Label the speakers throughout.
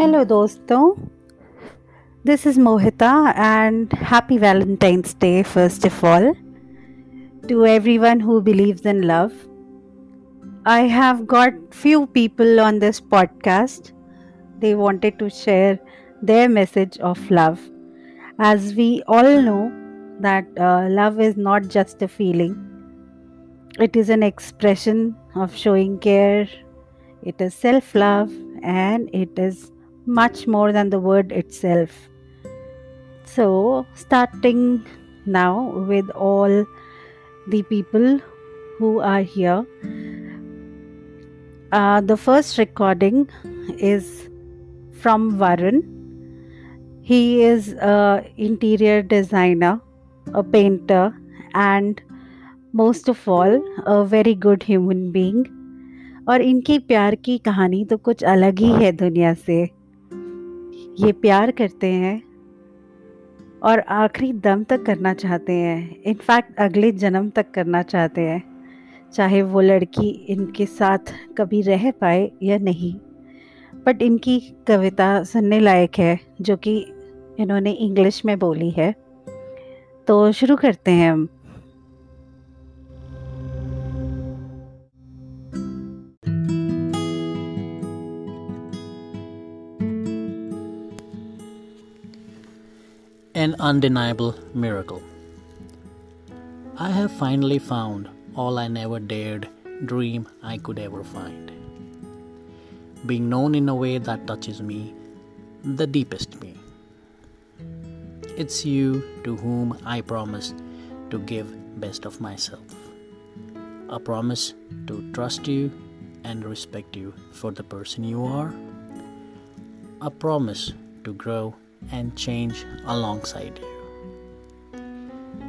Speaker 1: Hello दोस्तों this is Mohita and happy Valentine's day first of all to everyone who believes in love. I have got few people on this podcast. They wanted to share their message of love. As we all know that uh, love is not just a feeling. It is an expression of showing care. It is self-love and it is much more than the word itself. So, starting now with all the people who are here, uh, the first recording is from Varun. He is a interior designer, a painter, and most of all, a very good human being. और इनकी प्यार की कहानी तो कुछ अलग ही है दुनिया से ये प्यार करते हैं और आखिरी दम तक करना चाहते हैं। इनफैक्ट अगले जन्म तक करना चाहते हैं। चाहे वो लड़की इनके साथ कभी रह पाए या नहीं। बट इनकी कविता सुनने लायक है, जो कि इन्होंने इंग्लिश में बोली है। तो शुरू करते हैं हम।
Speaker 2: An undeniable miracle. I have finally found all I never dared dream I could ever find. Being known in a way that touches me, the deepest me. It's you to whom I promise to give best of myself. A promise to trust you and respect you for the person you are. A promise to grow and change alongside you.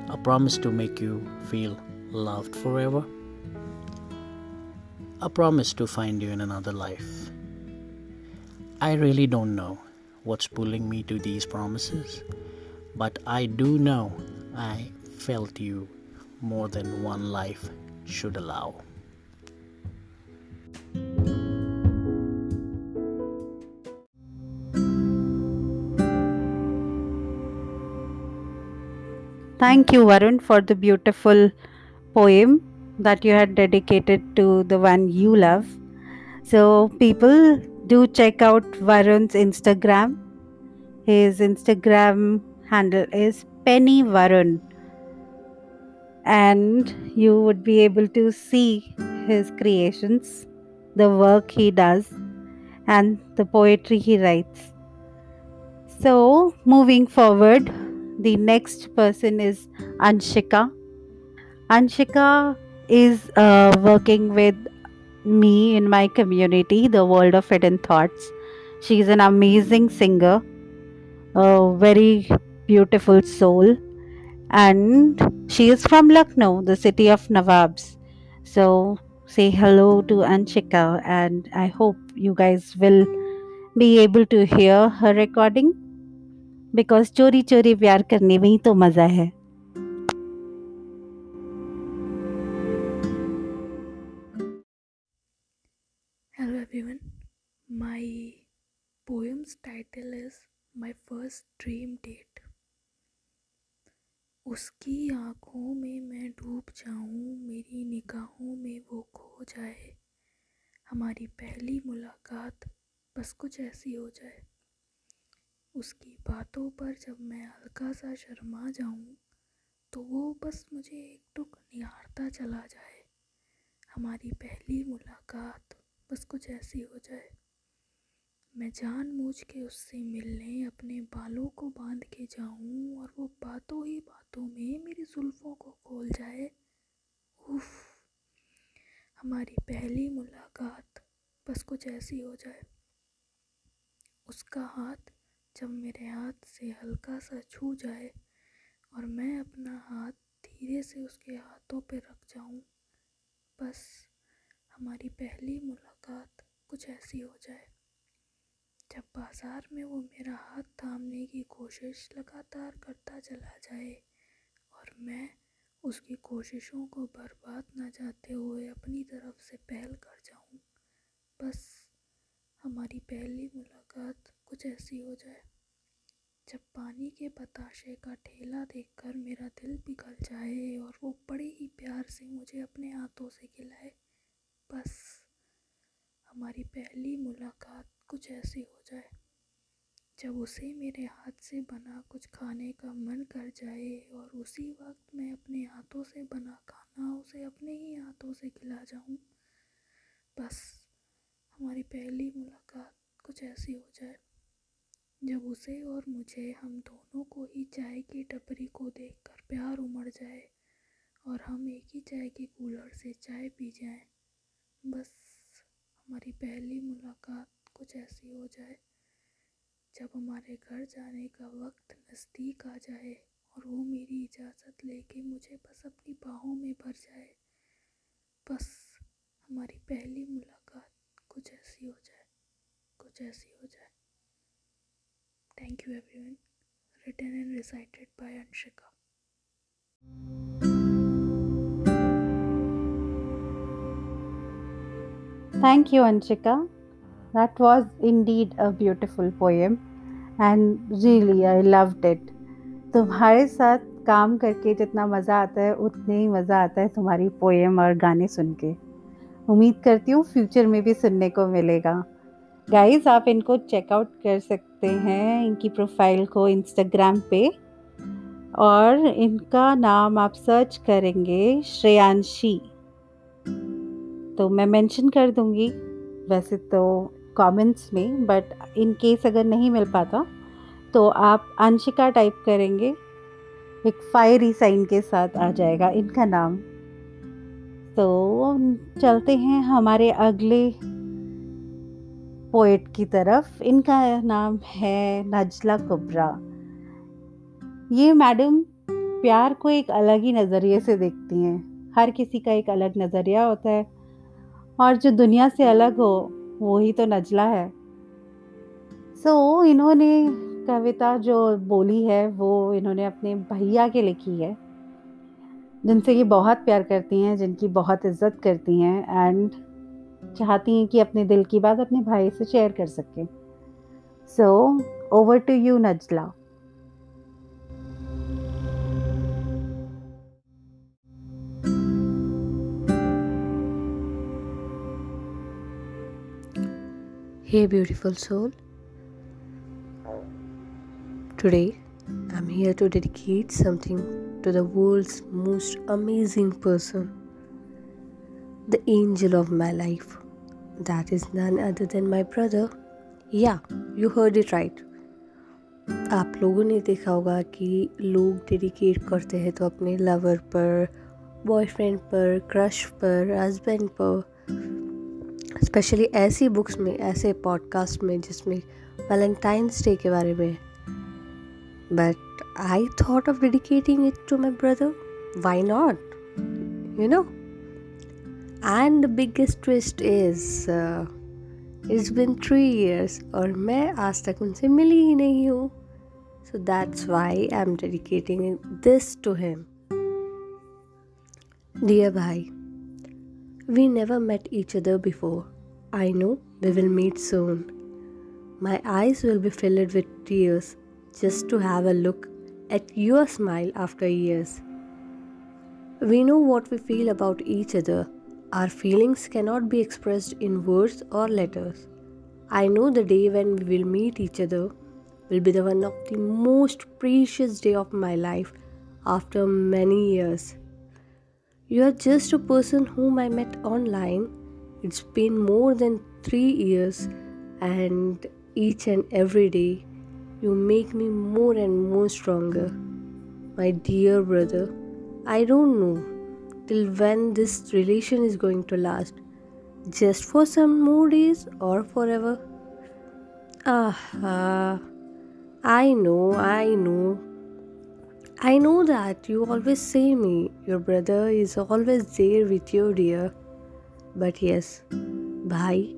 Speaker 2: A promise to make you feel loved forever. A promise to find you in another life. I really don't know what's pulling me to these promises, but I do know I felt you more than one life should allow.
Speaker 1: Thank you, Varun, for the beautiful poem that you had dedicated to the one you love. So, people do check out Varun's Instagram. His Instagram handle is Penny Varun. And you would be able to see his creations, the work he does, and the poetry he writes. So, moving forward, the next person is Anshika. Anshika is uh, working with me in my community, the World of Hidden Thoughts. She is an amazing singer, a very beautiful soul, and she is from Lucknow, the city of Nawabs. So, say hello to Anshika, and I hope you guys will be able to hear her recording because चोरी चोरी प्यार करने में ही तो मज़ा है.
Speaker 3: उसकी आँखों में मैं डूब जाऊँ, मेरी निगाहों में वो खो जाए। हमारी पहली मुलाकात बस कुछ ऐसी हो जाए। उसकी बातों पर जब मैं हल्का सा शर्मा जाऊँ तो वो बस मुझे एक टुक निहारता चला जाए। हमारी पहली मुलाकात बस कुछ ऐसी हो जाए। मैं जान मूझ के उससे मिलने, अपने बालों को बाँध के जाऊँ और वो बातों ही बातों में मेरी जुल्फ़ों को खोल जाए। उफ! हमारी पहली मुलाकात बस कुछ ऐसी हो जाए। उसका हाथ जब मेरे हाथ से हल्का सा छू जाए और मैं अपना हाथ धीरे से उसके हाथों पे रख जाऊँ, बस हमारी पहली मुलाकात कुछ ऐसी हो जाए। जब बाज़ार में वो मेरा हाथ थामने की कोशिश लगातार करता चला जाए और मैं उसकी कोशिशों को बर्बाद न जाते हुए अपनी तरफ़ से पहल कर जाऊँ, बस हमारी पहली मुलाकात जाए। जब पानी के बताशे का ठेला देखकर मेरा दिल पिघल जाए और वो बड़े ही प्यार से मुझे अपने हाथों से खिलाए, बस हमारी पहली मुलाकात कुछ ऐसी हो जाए। जब उसे मेरे हाथ से बना कुछ खाने का मन कर जाए और उसी वक्त मैं अपने हाथों से बना खाना उसे अपने ही हाथों से खिला जाऊँ, बस हमारी पहली मुलाकात कुछ ऐसी हो जाए। जब उसे और मुझे हम दोनों को ही चाय की टपरी को देखकर प्यार उमड़ जाए और हम एक ही चाय के कूलर से चाय पी जाएँ, बस हमारी पहली मुलाकात कुछ ऐसी हो जाए जब हमारे घर जाने का वक्त नज़दीक आ जाए और वो मेरी इजाज़त लेके मुझे बस अपनी बाहों में भर जाए। बस हमारी पहली मुलाकात कुछ ऐसी हो जाए, कुछ ऐसी हो जाए। Thank you, everyone. Written and recited by Anshika.
Speaker 1: Thank you, Anshika. That was indeed a beautiful poem, and really, I loved it. तुम्हारे साथ काम करके जितना मज़ा आता है उतने ही मज़ा आता है तुम्हारी पोएम और गाने सुन के उम्मीद करती हूँ फ्यूचर में भी सुनने को मिलेगा गाइस आप इनको चेकआउट कर सकते हैं इनकी प्रोफ़ाइल को इंस्टाग्राम पे। और इनका नाम आप सर्च करेंगे श्रेयांशी। तो मैं मेंशन कर दूँगी। वैसे तो कमेंट्स में बट इन केस अगर नहीं मिल पाता तो आप अंशिका टाइप करेंगे। एक फायरी साइन के साथ आ जाएगा इनका नाम। तो चलते हैं हमारे अगले पोएट की तरफ़ इनका नाम है नजला कुबरा। ये मैडम प्यार को एक अलग ही नज़रिए से देखती हैं। हर किसी का एक अलग नज़रिया होता है और जो दुनिया से अलग हो वही तो नजला है। सो so, इन्होंने कविता जो बोली है वो इन्होंने अपने भैया के लिखी है जिनसे ये बहुत प्यार करती हैं जिनकी बहुत इज़्ज़त करती हैं एंड चाहती हैं कि अपने दिल की बात अपने भाई से शेयर कर सकें so over to you Najla
Speaker 4: Hey, beautiful soul. Today, I'm here to dedicate something to the world's most amazing person, the angel of my life. That is none other than my brother. Yeah, you heard it right. आप लोगों ने देखा होगा कि लोग dedicate करते हैं तो अपने लवर पर बॉयफ्रेंड पर क्रश पर हस्बैंड पर। स्पेशली ऐसी बुक्स में ऐसे पॉडकास्ट में जिसमें वैलेंटाइंस डे के बारे में। But I thought of dedicating it to my brother why not you know and the biggest twist is it's been three years और मैं आज तक उनसे मिली ही नहीं हूँ so that's why I am dedicating this to him dear भाई We never met each other before. I know we will meet soon. My eyes will be filled with tears just to have a look at your smile after years. We know what we feel about each other. our feelings cannot be expressed in words or letters. I know the day when we will meet each other will be the one of the most precious day of my life after many years. You are just a person whom I met online. It's been more than three years, and each and every day you make me more and more stronger. My dear brother, I don't know till when this relation is going to last. Just for some more days or forever? Ah, I know, I know. I know that you always say me, your brother is always there with you, dear. But yes, bhai,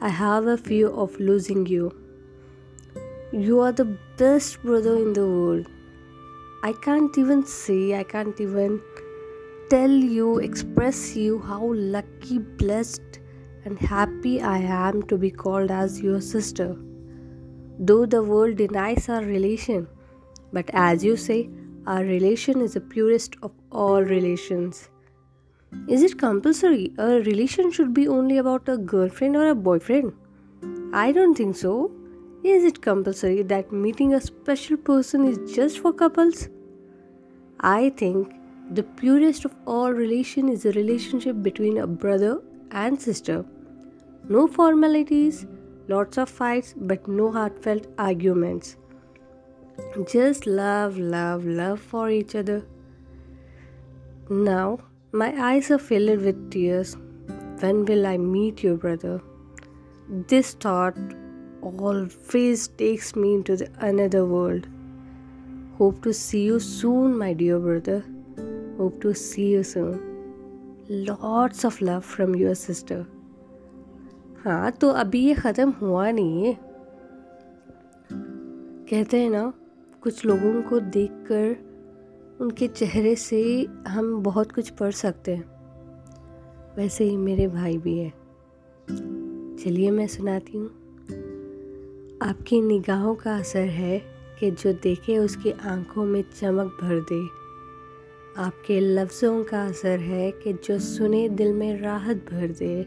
Speaker 4: I have a fear of losing you. You are the best brother in the world. I can't even say, I can't even tell you, express you how lucky, blessed, and happy I am to be called as your sister. though the world denies our relation. But as you say, our relation is the purest of all relations. Is it compulsory? A relation should be only about a girlfriend or a boyfriend? I don't think so. Is it compulsory that meeting a special person is just for couples? I think the purest of all relation is a relationship between a brother and sister. No formalities, lots of fights, but no heartfelt arguments. Just love, love, love for each other. Now, my eyes are filled with tears. When will I meet you, brother? This thought always takes me into the another world. Hope to see you soon, my dear brother. Hope to see you soon. Lots of love from your sister. हाँ तो अभी ये ख़त्म हुआ नहीं है। कहते हैं ना, कुछ लोगों को देखकर उनके चेहरे से हम बहुत कुछ पढ़ सकते हैं। वैसे ही मेरे भाई भी है। चलिए मैं सुनाती हूँ। आपकी निगाहों का असर है कि जो देखे उसकी आँखों में चमक भर दे। आपके लफ्ज़ों का असर है कि जो सुने दिल में राहत भर दे।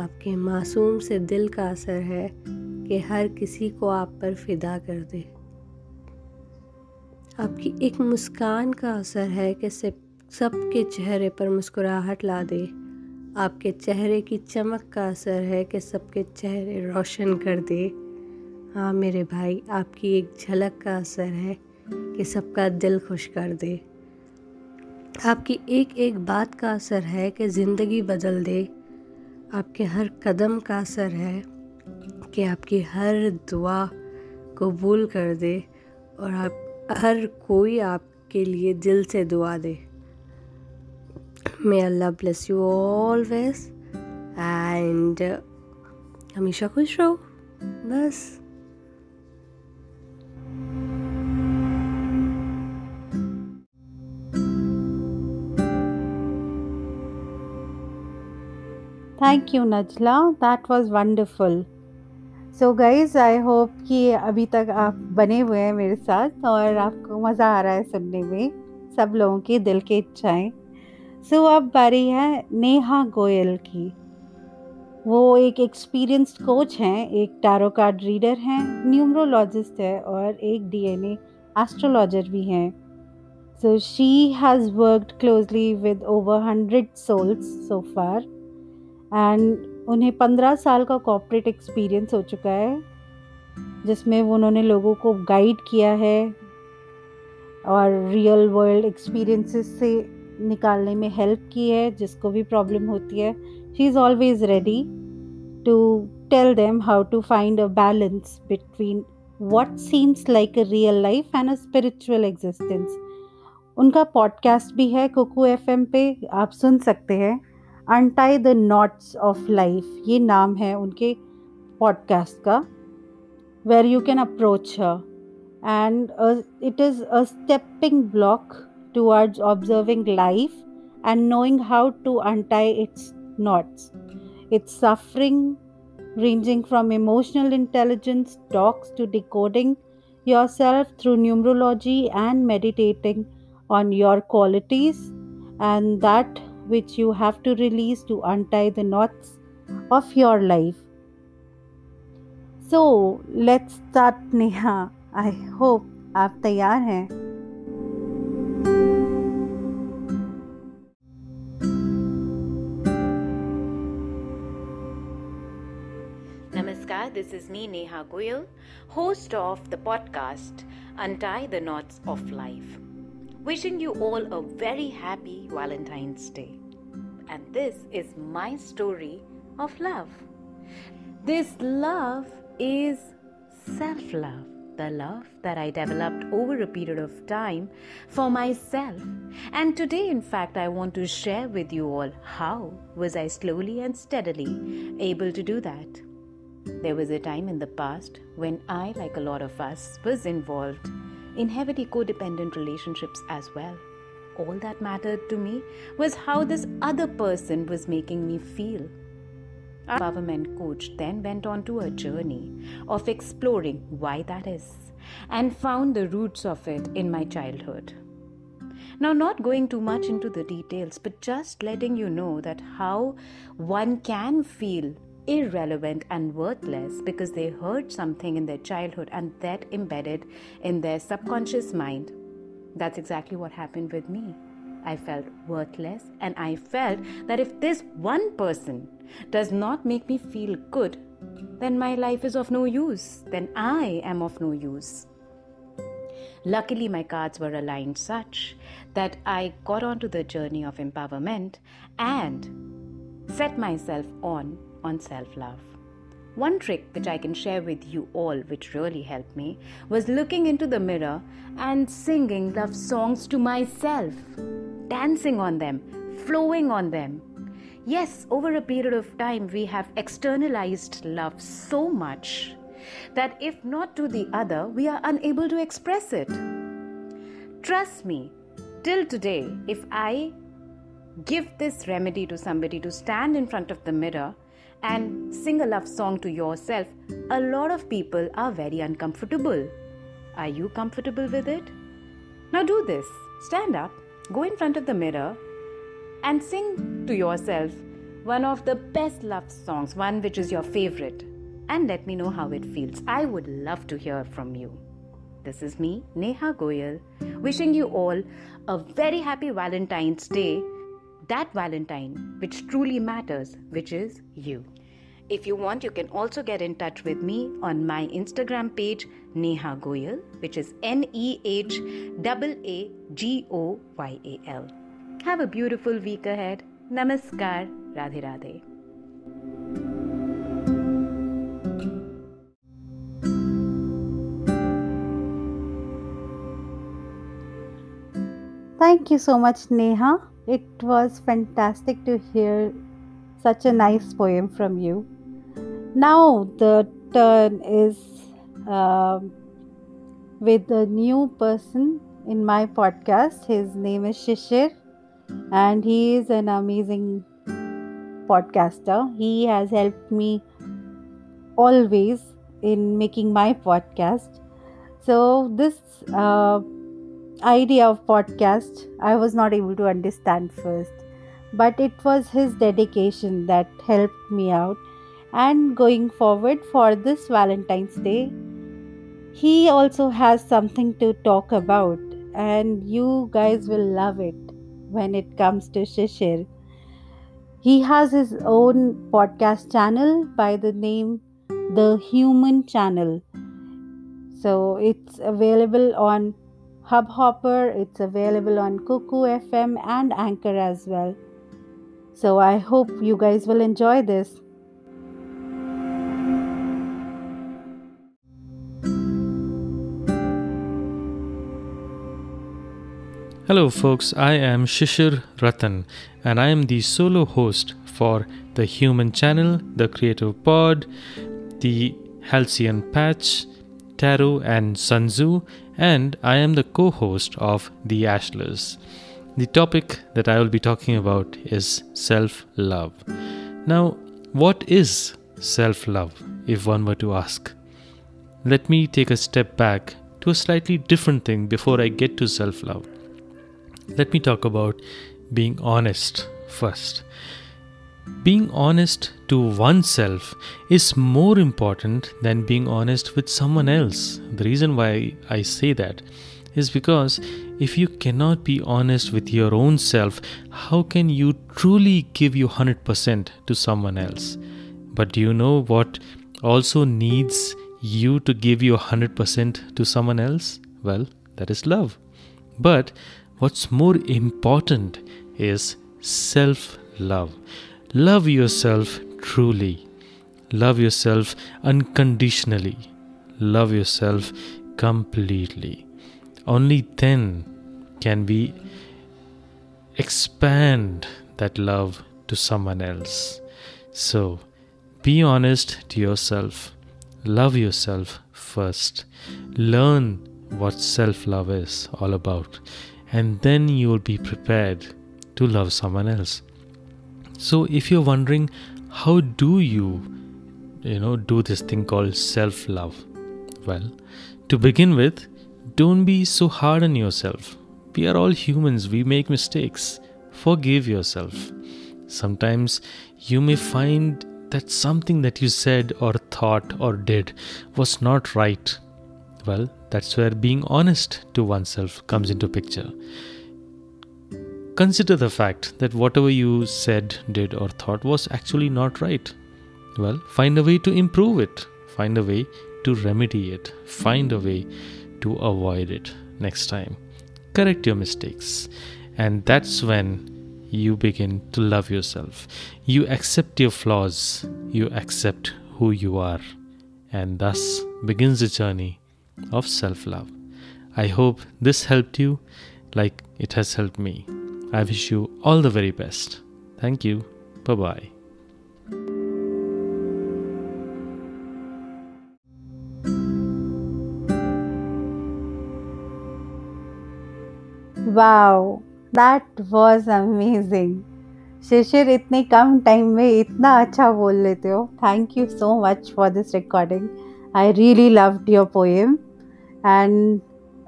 Speaker 4: आपके मासूम से दिल का असर है कि हर किसी को आप पर फिदा कर दे। आपकी एक मुस्कान का असर है कि सबके चेहरे पर मुस्कुराहट ला दे। आपके चेहरे की चमक का असर है कि सबके चेहरे रोशन कर दे। हाँ मेरे भाई, आपकी एक झलक का असर है कि सबका दिल खुश कर दे। आपकी एक एक बात का असर है कि ज़िंदगी बदल दे। आपके हर कदम का असर है कि आपकी हर दुआ कबूल कर दे और आप हर कोई आपके लिए दिल से दुआ दे। May Allah bless you always and हमेशा खुश रहो। बस।
Speaker 1: Thank you Najla that was wonderful so guys I hope कि अभी तक आप बने हुए हैं मेरे साथ और आपको मज़ा आ रहा है सुनने में। सब लोगों की दिल की इच्छाएँ। सो so, अब बारी है नेहा गोयल की। वो एक एक्सपीरियंस्ड कोच हैं एक टैरो कार्ड रीडर हैं न्यूमरोलॉजिस्ट है और एक डीएनए एस्ट्रोलॉजर भी हैं। So she has worked closely with over hundred souls so far and उन्हें पंद्रह साल का कॉपरेट एक्सपीरियंस हो चुका है, जिसमें उन्होंने लोगों को गाइड किया है और रियल वर्ल्ड एक्सपीरियंसेस से निकालने में हेल्प की है, जिसको भी प्रॉब्लम होती है। She is always ready to tell them how to find a balance between what seems like a real life and a spiritual existence उनका पॉडकास्ट भी है कुकू एफ़ पे, आप सुन सकते हैं। Untie the knots of life ये नाम है उनके पॉडकास्ट का where you can approach her and it is a stepping block towards observing life and knowing how to untie it's knots. It's suffering ranging from emotional intelligence talks to decoding yourself through numerology and meditating on your qualities and that which you have to release to untie the knots of your life. So let's start Neha. I hope आप तैयार हैं
Speaker 5: Namaskar, this is me Neha Goyal, host of the podcast Untie the Knots of Life. Wishing you all a very happy Valentine's Day. And this is my story of love. This love is self love, the love that I developed over a period of time for myself. And today, in fact, I want to share with you all how was I slowly and steadily able to do that. There was a time in the past when I, like a lot of us, was involved in heavily codependent relationships as well. All that mattered to me was how this other person was making me feel. Our empowerment coach then went on to a journey of exploring why that is and found the roots of it in my childhood. Now, not going too much into the details, but just letting you know that how one can feel irrelevant and worthless because they heard something in their childhood and that embedded in their subconscious mind. That's exactly what happened with me. I felt worthless, and I felt that if this one person does not make me feel good, then my life is of no use, then I am of no use. Luckily, my cards were aligned such that I got onto the journey of empowerment and set myself on on self love. One trick which I can share with you all, which really helped me, was looking into the mirror and singing love songs to myself, dancing on them, flowing on them. Yes, over a period of time, we have externalized love so much that if not to the other, we are unable to express it. Trust me, till today, if I give this remedy to somebody to stand in front of the mirror and sing a love song to yourself, a lot of people are very uncomfortable. Are you comfortable with it? Now do this. Stand up, go in front of the mirror, and sing to yourself one of the best love songs, one which is your favorite, and let me know how it feels. I would love to hear from you. This is me, Neha Goyal, wishing you all a very happy Valentine's Day that Valentine which truly matters, which is you. If you want, you can also get in touch with me on my Instagram page, Neha Goyal, which is N E H A G O Y A L. Have a beautiful week ahead. Namaskar. Radhe Radhe.
Speaker 1: Thank you so much, Neha. It was fantastic to hear such a nice poem from you. Now the turn is uh, with a new person in my podcast. His name is Shishir, and he is an amazing podcaster. He has helped me always in making my podcast. So this uh, idea of podcast i was not able to understand first but it was his dedication that helped me out and going forward for this valentine's day he also has something to talk about and you guys will love it when it comes to shishir he has his own podcast channel by the name the human channel so it's available on Hubhopper. It's available on Kuku FM and Anchor as well. So I hope you guys will enjoy this.
Speaker 6: Hello, folks. I am Shishir Ratan, and I am the solo host for the Human Channel, the Creative Pod, the Halcyon Patch, Tarot and Sun Tzu, and I am the co host of The Ashlers. The topic that I will be talking about is self love. Now, what is self love, if one were to ask? Let me take a step back to a slightly different thing before I get to self love. Let me talk about being honest first. Being honest to oneself is more important than being honest with someone else. The reason why I say that is because if you cannot be honest with your own self, how can you truly give you 100% to someone else? But do you know what also needs you to give you 100% to someone else? Well, that is love. But what's more important is self love. Love yourself truly. Love yourself unconditionally. Love yourself completely. Only then can we expand that love to someone else. So, be honest to yourself. Love yourself first. Learn what self love is all about. And then you will be prepared to love someone else. So if you're wondering how do you you know do this thing called self love? Well, to begin with, don't be so hard on yourself. We are all humans, we make mistakes. Forgive yourself. Sometimes you may find that something that you said or thought or did was not right. Well, that's where being honest to oneself comes into picture. Consider the fact that whatever you said, did, or thought was actually not right. Well, find a way to improve it, find a way to remedy it, find a way to avoid it next time. Correct your mistakes, and that's when you begin to love yourself. You accept your flaws, you accept who you are, and thus begins the journey of self love. I hope this helped you like it has helped me. I wish you all the very best. Thank you. Bye bye.
Speaker 1: Wow that was amazing शिशिर इतने कम time में इतना अच्छा बोल लेते हो thank you so much for this recording I really loved your poem And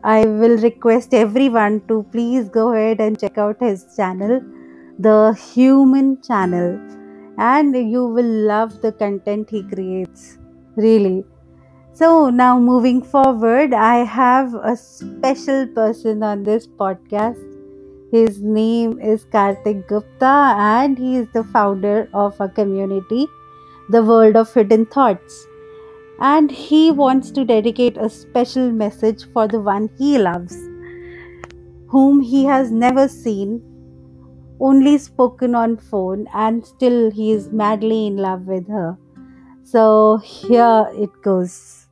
Speaker 1: I will request everyone to please go ahead and check out his channel, The Human Channel, and you will love the content he creates. Really. So, now moving forward, I have a special person on this podcast. His name is Kartik Gupta, and he is the founder of a community, The World of Hidden Thoughts and he wants to dedicate a special message for the one he loves, whom he has never seen, only spoken on phone, and still he is madly in love with her. So here it goes.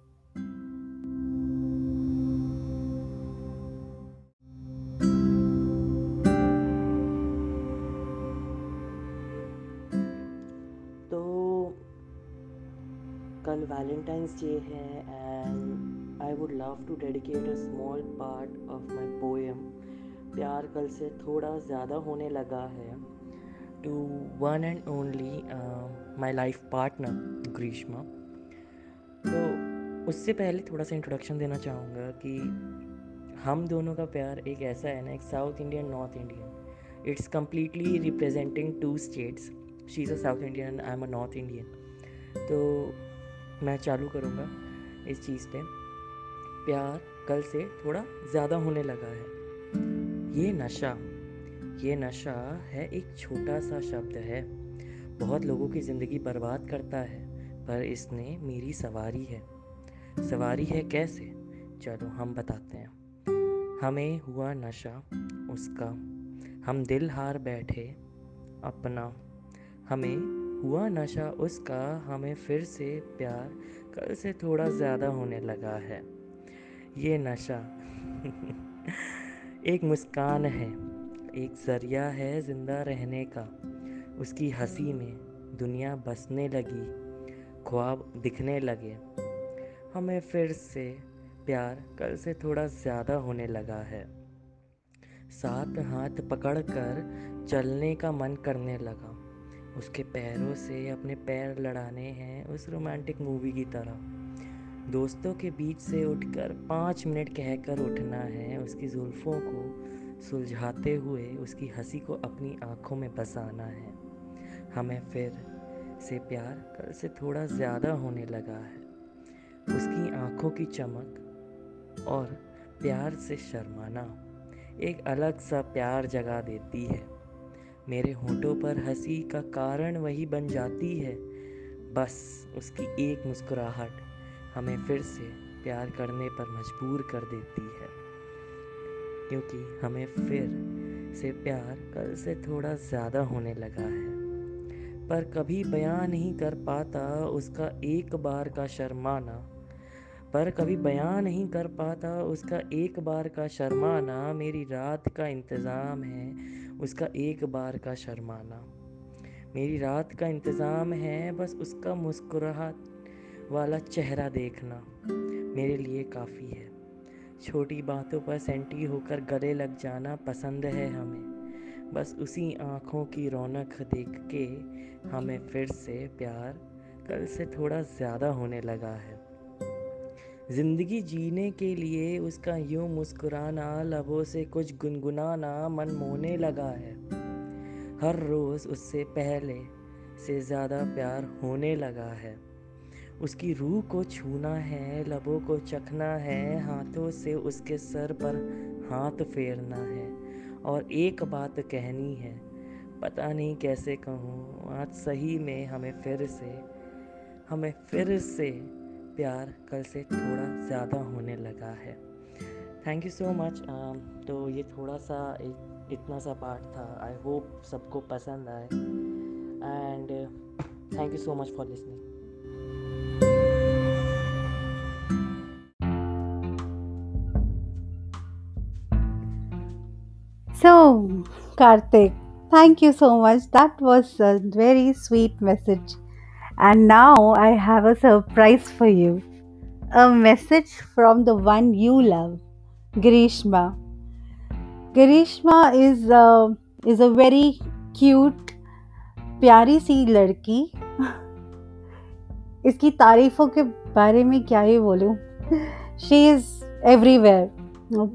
Speaker 7: Valentine's day है and I would love to dedicate a small part of my poem प्यार कल से थोड़ा ज़्यादा होने लगा है to one and only my life partner Greeshma तो उससे पहले थोड़ा सा इंट्रोडक्शन देना चाहूँगा कि हम दोनों का प्यार एक ऐसा है ना, एक South Indian North Indian it's completely representing two states she is a South Indian I am a North Indian तो मैं चालू करूँगा इस चीज़ पे। प्यार कल से थोड़ा ज़्यादा होने लगा है। ये नशा ये नशा है एक छोटा सा शब्द है। बहुत लोगों की ज़िंदगी बर्बाद करता है, पर इसने मेरी सवारी है। सवारी है कैसे? चलो हम बताते हैं। हमें हुआ नशा उसका। हम दिल हार बैठे अपना। हमें हुआ नशा उसका हमें फिर से प्यार कल से थोड़ा ज़्यादा होने लगा है। ये नशा एक मुस्कान है, एक ज़रिया है ज़िंदा रहने का। उसकी हँसी में दुनिया बसने लगी, ख्वाब दिखने लगे। हमें फिर से प्यार कल से थोड़ा ज़्यादा होने लगा है। साथ हाथ पकड़कर चलने का मन करने लगा। उसके पैरों से अपने पैर लड़ाने हैं उस रोमांटिक मूवी की तरह। दोस्तों के बीच से उठकर पाँच मिनट कहकर उठना है उसकी जुल्फ़ों को सुलझाते हुए उसकी हँसी को अपनी आँखों में बसाना है। हमें फिर से प्यार कल से थोड़ा ज़्यादा होने लगा है। उसकी आँखों की चमक और प्यार से शर्माना एक अलग सा प्यार जगा देती है। मेरे होठों पर हँसी का कारण वही बन जाती है। बस उसकी एक मुस्कुराहट हमें फिर से प्यार करने पर मजबूर कर देती है। क्योंकि हमें फिर से प्यार कल से थोड़ा ज़्यादा होने लगा है। पर कभी बयां नहीं कर पाता उसका एक बार का शर्माना। पर कभी बयां नहीं कर पाता उसका एक बार का शर्माना। मेरी रात का इंतज़ाम है। उसका एक बार का शर्माना। मेरी रात का इंतज़ाम है, बस उसका मुस्कुराहट वाला चेहरा देखना मेरे लिए काफ़ी है। छोटी बातों पर सेंटी होकर गले लग जाना पसंद है हमें। बस उसी आँखों की रौनक देख के हमें फिर से प्यार कल से थोड़ा ज़्यादा होने लगा है। ज़िंदगी जीने के लिए उसका यूँ मुस्कुराना, लबों से कुछ गुनगुनाना मन मोने लगा है। हर रोज़ उससे पहले से ज़्यादा प्यार होने लगा है। उसकी रूह को छूना है, लबों को चखना है, हाथों से उसके सर पर हाथ फेरना है। और एक बात कहनी है, पता नहीं कैसे कहूँ, आज सही में हमें फिर से, हमें फिर से प्यार कल से थोड़ा ज़्यादा होने लगा है थैंक यू सो मच तो ये थोड़ा सा एक इतना सा पार्ट था आई होप सबको पसंद आए and thank you so much for listening
Speaker 1: So, Karthik, thank you so much. That was a very sweet message. And now I have a surprise for you a message from the one you love, Grishma. Grishma is a, is a very cute, प्यारी सी लड़की इसकी तारीफों के बारे में क्या ही बोलूँ she is everywhere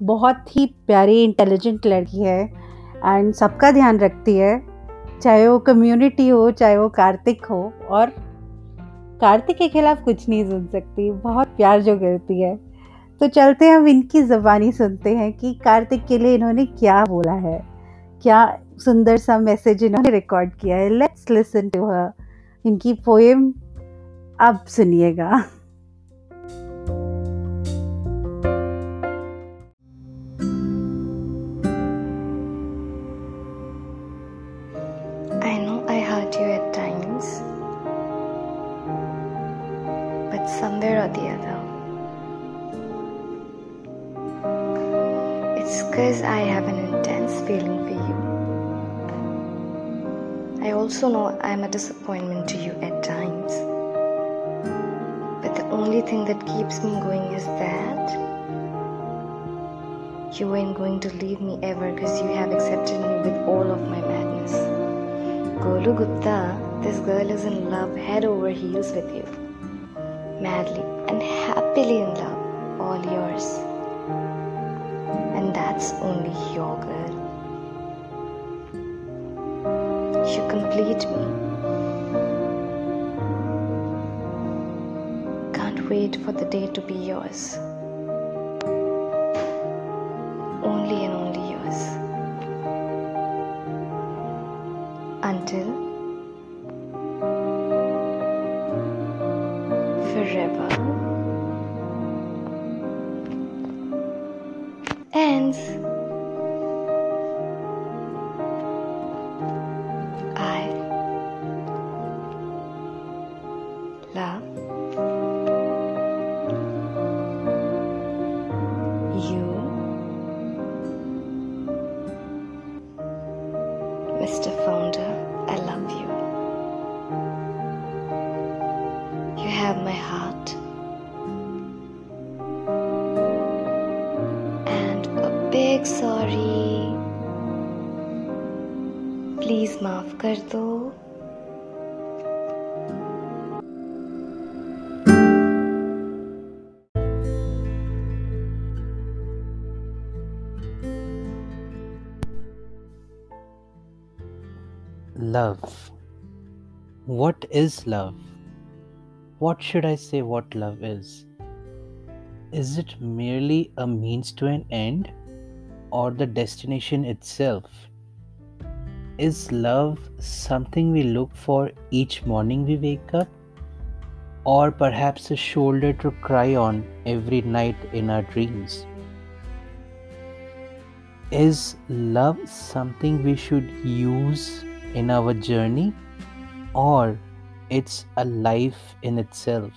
Speaker 1: बहुत ही प्यारी इंटेलिजेंट लड़की है एंड सबका ध्यान रखती है चाहे वो कम्युनिटी हो चाहे वो कार्तिक हो और कार्तिक के खिलाफ कुछ नहीं सुन सकती, बहुत प्यार जो करती है। तो चलते हैं, हम इनकी ज़बानी सुनते हैं कि कार्तिक के लिए इन्होंने क्या बोला है। क्या सुंदर सा मैसेज इन्होंने रिकॉर्ड किया है। लेट्स लिसन टू हर इनकी पोएम अब सुनिएगा।
Speaker 8: Also know I'm a disappointment to you at times, but the only thing that keeps me going is that you ain't going to leave me ever because you have accepted me with all of my madness. Golu Gupta, this girl is in love head over heels with you. Madly and happily in love, all yours. Complete me. Can't wait for the day to be yours. Only and only yours. Until forever ends.
Speaker 9: What is love? What should I say what love is? Is it merely a means to an end or the destination itself? Is love something we look for each morning we wake up? Or perhaps a shoulder to cry on every night in our dreams? Is love something we should use in our journey or it's a life in itself?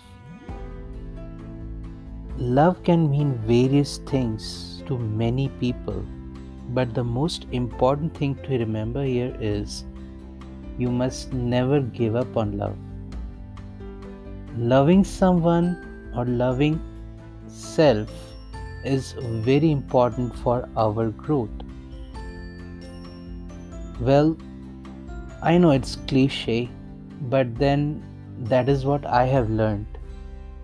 Speaker 9: Love can mean various things to many people, but the most important thing to remember here is you must never give up on love. Loving someone or loving self is very important for our growth. Well, I know it's cliche, but then that is what I have learned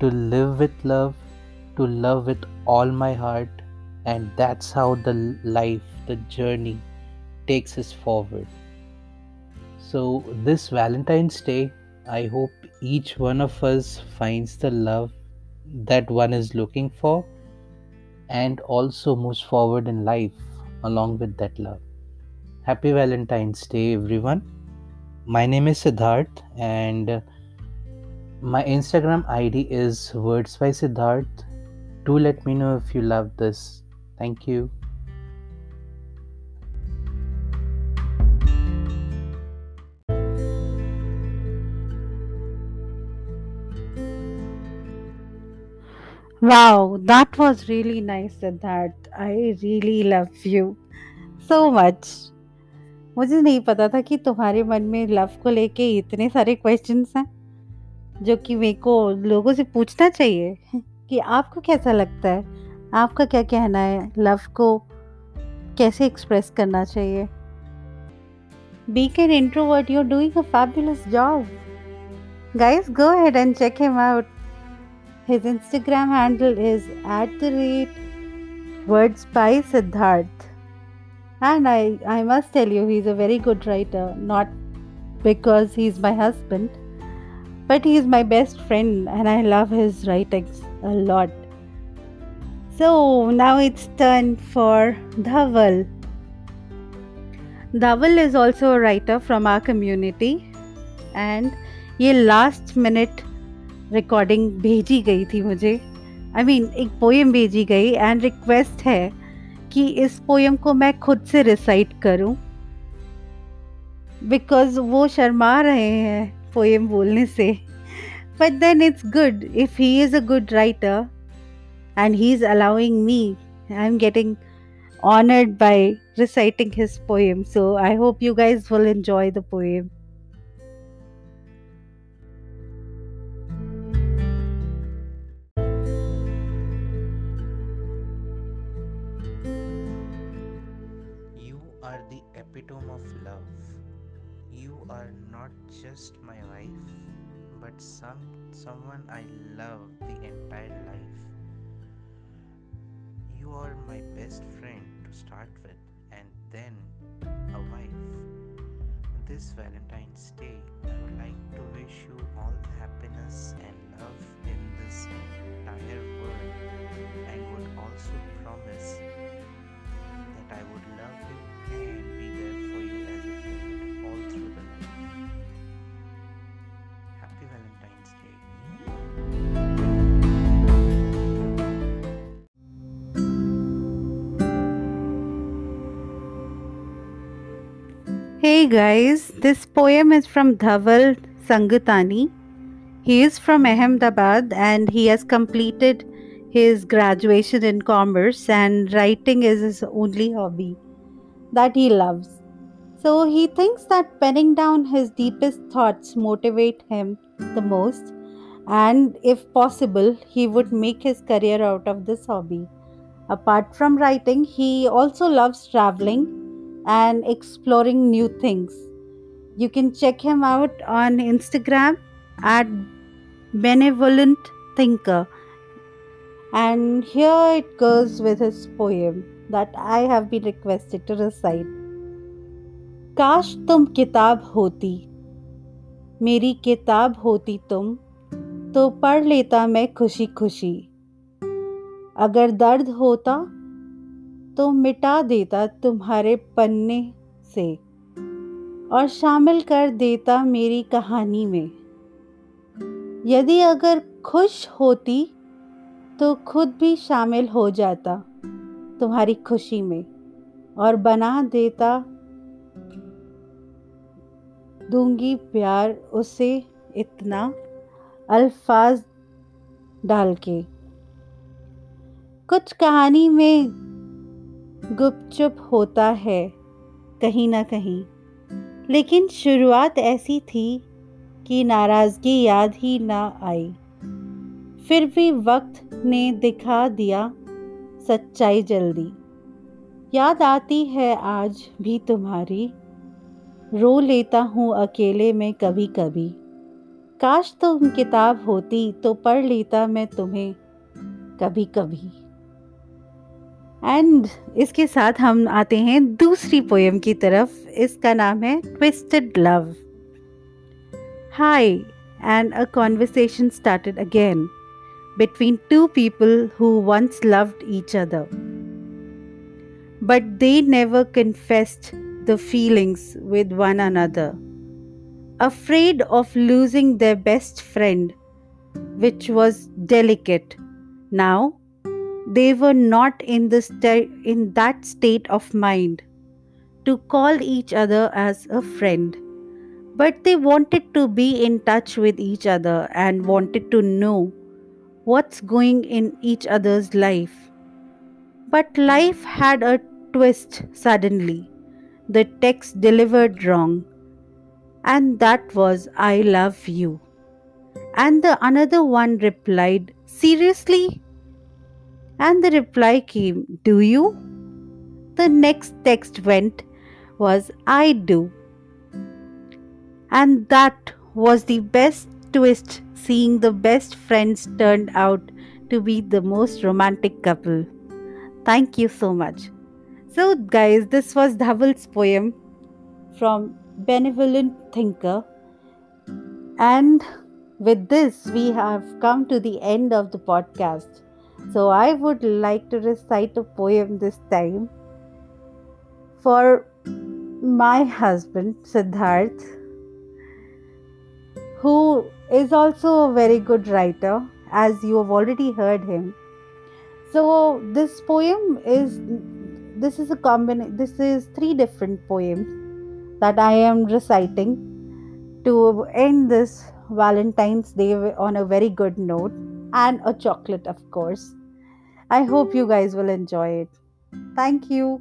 Speaker 9: to live with love, to love with all my heart, and that's how the life, the journey takes us forward. So, this Valentine's Day, I hope each one of us finds the love that one is looking for and also moves forward in life along with that love. Happy Valentine's Day, everyone. My name is Siddharth, and my Instagram ID is words by Siddharth. Do let me know if you love this. Thank you.
Speaker 1: Wow, that was really nice, Siddharth. I really love you so much. मुझे नहीं पता था कि तुम्हारे मन में love को लेके इतने सारे क्वेश्चन हैं, जो कि मेरे को लोगों से पूछना चाहिए कि आपको कैसा लगता है? आपका क्या कहना है? लव को कैसे एक्सप्रेस करना चाहिए? Be can introvert you are doing fabulous job guys go head and check him out his Instagram handle is at the rate words by Siddharth And I, I must tell you, he's a very good writer, not because he's my husband, but he's my best friend and I love his writings a lot. So now it's turn for Dhaval. Dhaval is also a writer from our community and ये last minute recording भेजी गई थी मुझे आई I mean mean, एक poem भेजी गई and request है कि इस पोएम को मैं खुद से रिसाइट करूँ बिकॉज़ वो शर्मा रहे हैं पोएम बोलने से but then it's good if he is a good writer and he is allowing me I am getting honored by reciting his poem. So I hope you guys will enjoy the poem.
Speaker 9: Someone I love the entire life. You are my best friend to start with, and then a wife. This Valentine's Day, I would like to wish you all the happiness and love in this entire world, and would also promise that I would love you
Speaker 1: Hey guys, this poem is from Dhaval Sangatani. He is from Ahmedabad and he has completed his graduation in commerce and writing is his only hobby that he loves. So he thinks that penning down his deepest thoughts motivate him the most and if possible he would make his career out of this hobby. Apart from writing, he also loves traveling and exploring new things. You can check him out on Instagram at Benevolent Thinker. And here it goes with his poem that I have been requested to recite. काश तुम किताब होती मेरी किताब होती तुम तो पढ़ लेता मैं खुशी खुशी अगर दर्द होता तो मिटा देता तुम्हारे पन्ने से और शामिल कर देता मेरी कहानी में। यदि अगर खुश होती तो खुद भी शामिल हो जाता तुम्हारी खुशी में और बना देता दूँगी प्यार उसे इतना अल्फाज डाल के। कुछ कहानी में गुपचुप होता है, कहीं ना कहीं। लेकिन शुरुआत ऐसी थी कि नाराज़गी याद ही ना आई। फिर भी वक्त ने दिखा दिया सच्चाई जल्दी। याद आती है आज भी तुम्हारी। रो लेता हूँ अकेले में कभी कभी काश तुम किताब होती तो पढ़ लेता मैं तुम्हें कभी कभी एंड इसके साथ हम आते हैं दूसरी पोएम की तरफ़। इसका नाम है twisted love hi and a conversation started again between two people who once loved each other but they never confessed the feelings with one another afraid of losing the best friend which was delicate now they were not in, sta- in that state of mind to call each other as a friend. But they wanted to be in touch with each other and wanted to know what's going in each other's life. But life had a twist suddenly. The text delivered wrong. And that was, I love you. And the another one replied, Seriously? And the reply came, Do you? The next text went, was, I do. And that was the best twist, seeing the best friends turned out to be the most romantic couple. Thank you so much. So, guys, this was Dhaval's poem from Benevolent Thinker. And with this, we have come to the end of the podcast. So, I would like to recite a poem this time for my husband, Siddharth, who is also a very good writer, as you have already heard him. So, this poem is this is a combination this is three different poems that I am reciting to end this Valentine's Day on a very good note and a chocolate, of course. I hope you guys will enjoy it. Thank you.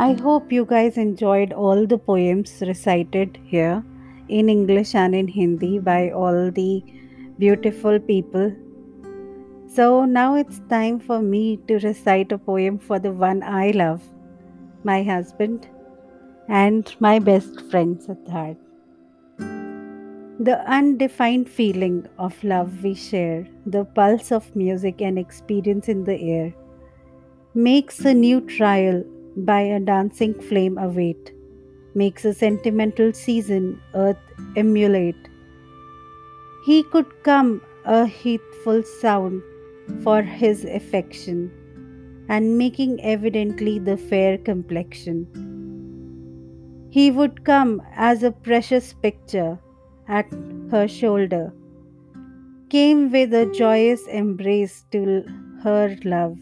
Speaker 1: I hope you guys enjoyed all the poems recited here in English and in Hindi by all the beautiful people. So now it's time for me to recite a poem for the one I love, my husband, and my best friend Siddharth. The undefined feeling of love we share, the pulse of music and experience in the air, makes a new trial by a dancing flame await, makes a sentimental season earth emulate. He could come a heathful sound for his affection, and making evidently the fair complexion. He would come as a precious picture at her shoulder, came with a joyous embrace to her love.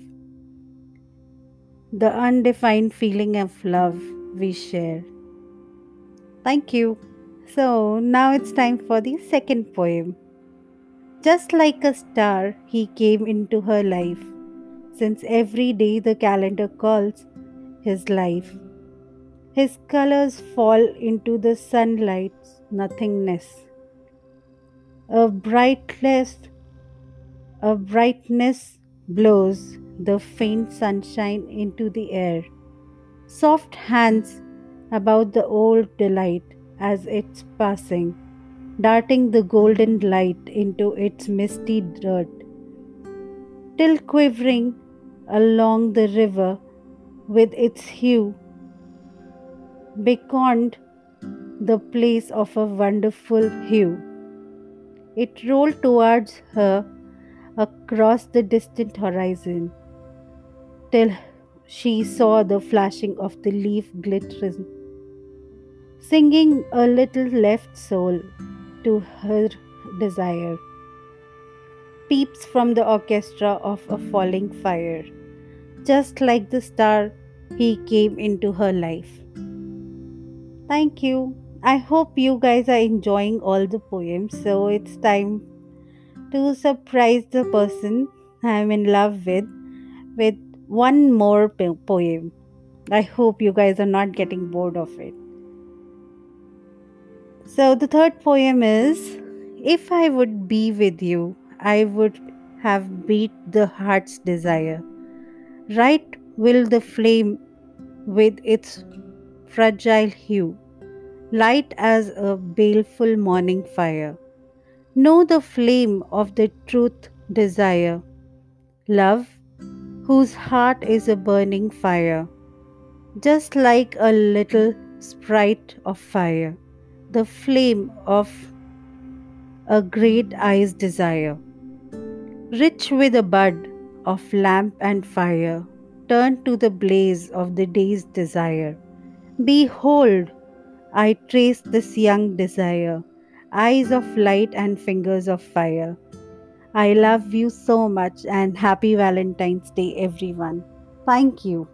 Speaker 1: The undefined feeling of love we share. Thank you. So now it's time for the second poem. Just like a star, he came into her life, since every day the calendar calls his life. His colors fall into the sunlight's nothingness. A brightness, a brightness blows the faint sunshine into the air. Soft hands about the old delight as it's passing, darting the golden light into its misty dirt, till quivering along the river with its hue beckoned the place of a wonderful hue. It rolled towards her across the distant horizon till she saw the flashing of the leaf glittering, singing a little left soul to her desire. Peeps from the orchestra of a falling fire, just like the star he came into her life. Thank you. I hope you guys are enjoying all the poems. So it's time to surprise the person I'm in love with with one more po- poem. I hope you guys are not getting bored of it. So the third poem is If I would be with you, I would have beat the heart's desire. Right will the flame with its fragile hue, light as a baleful morning fire. Know the flame of the truth desire, love, whose heart is a burning fire, just like a little sprite of fire, the flame of a great eye's desire. Rich with a bud of lamp and fire, turn to the blaze of the day's desire. Behold, I trace this young desire, eyes of light and fingers of fire. I love you so much and happy Valentine's Day, everyone. Thank you.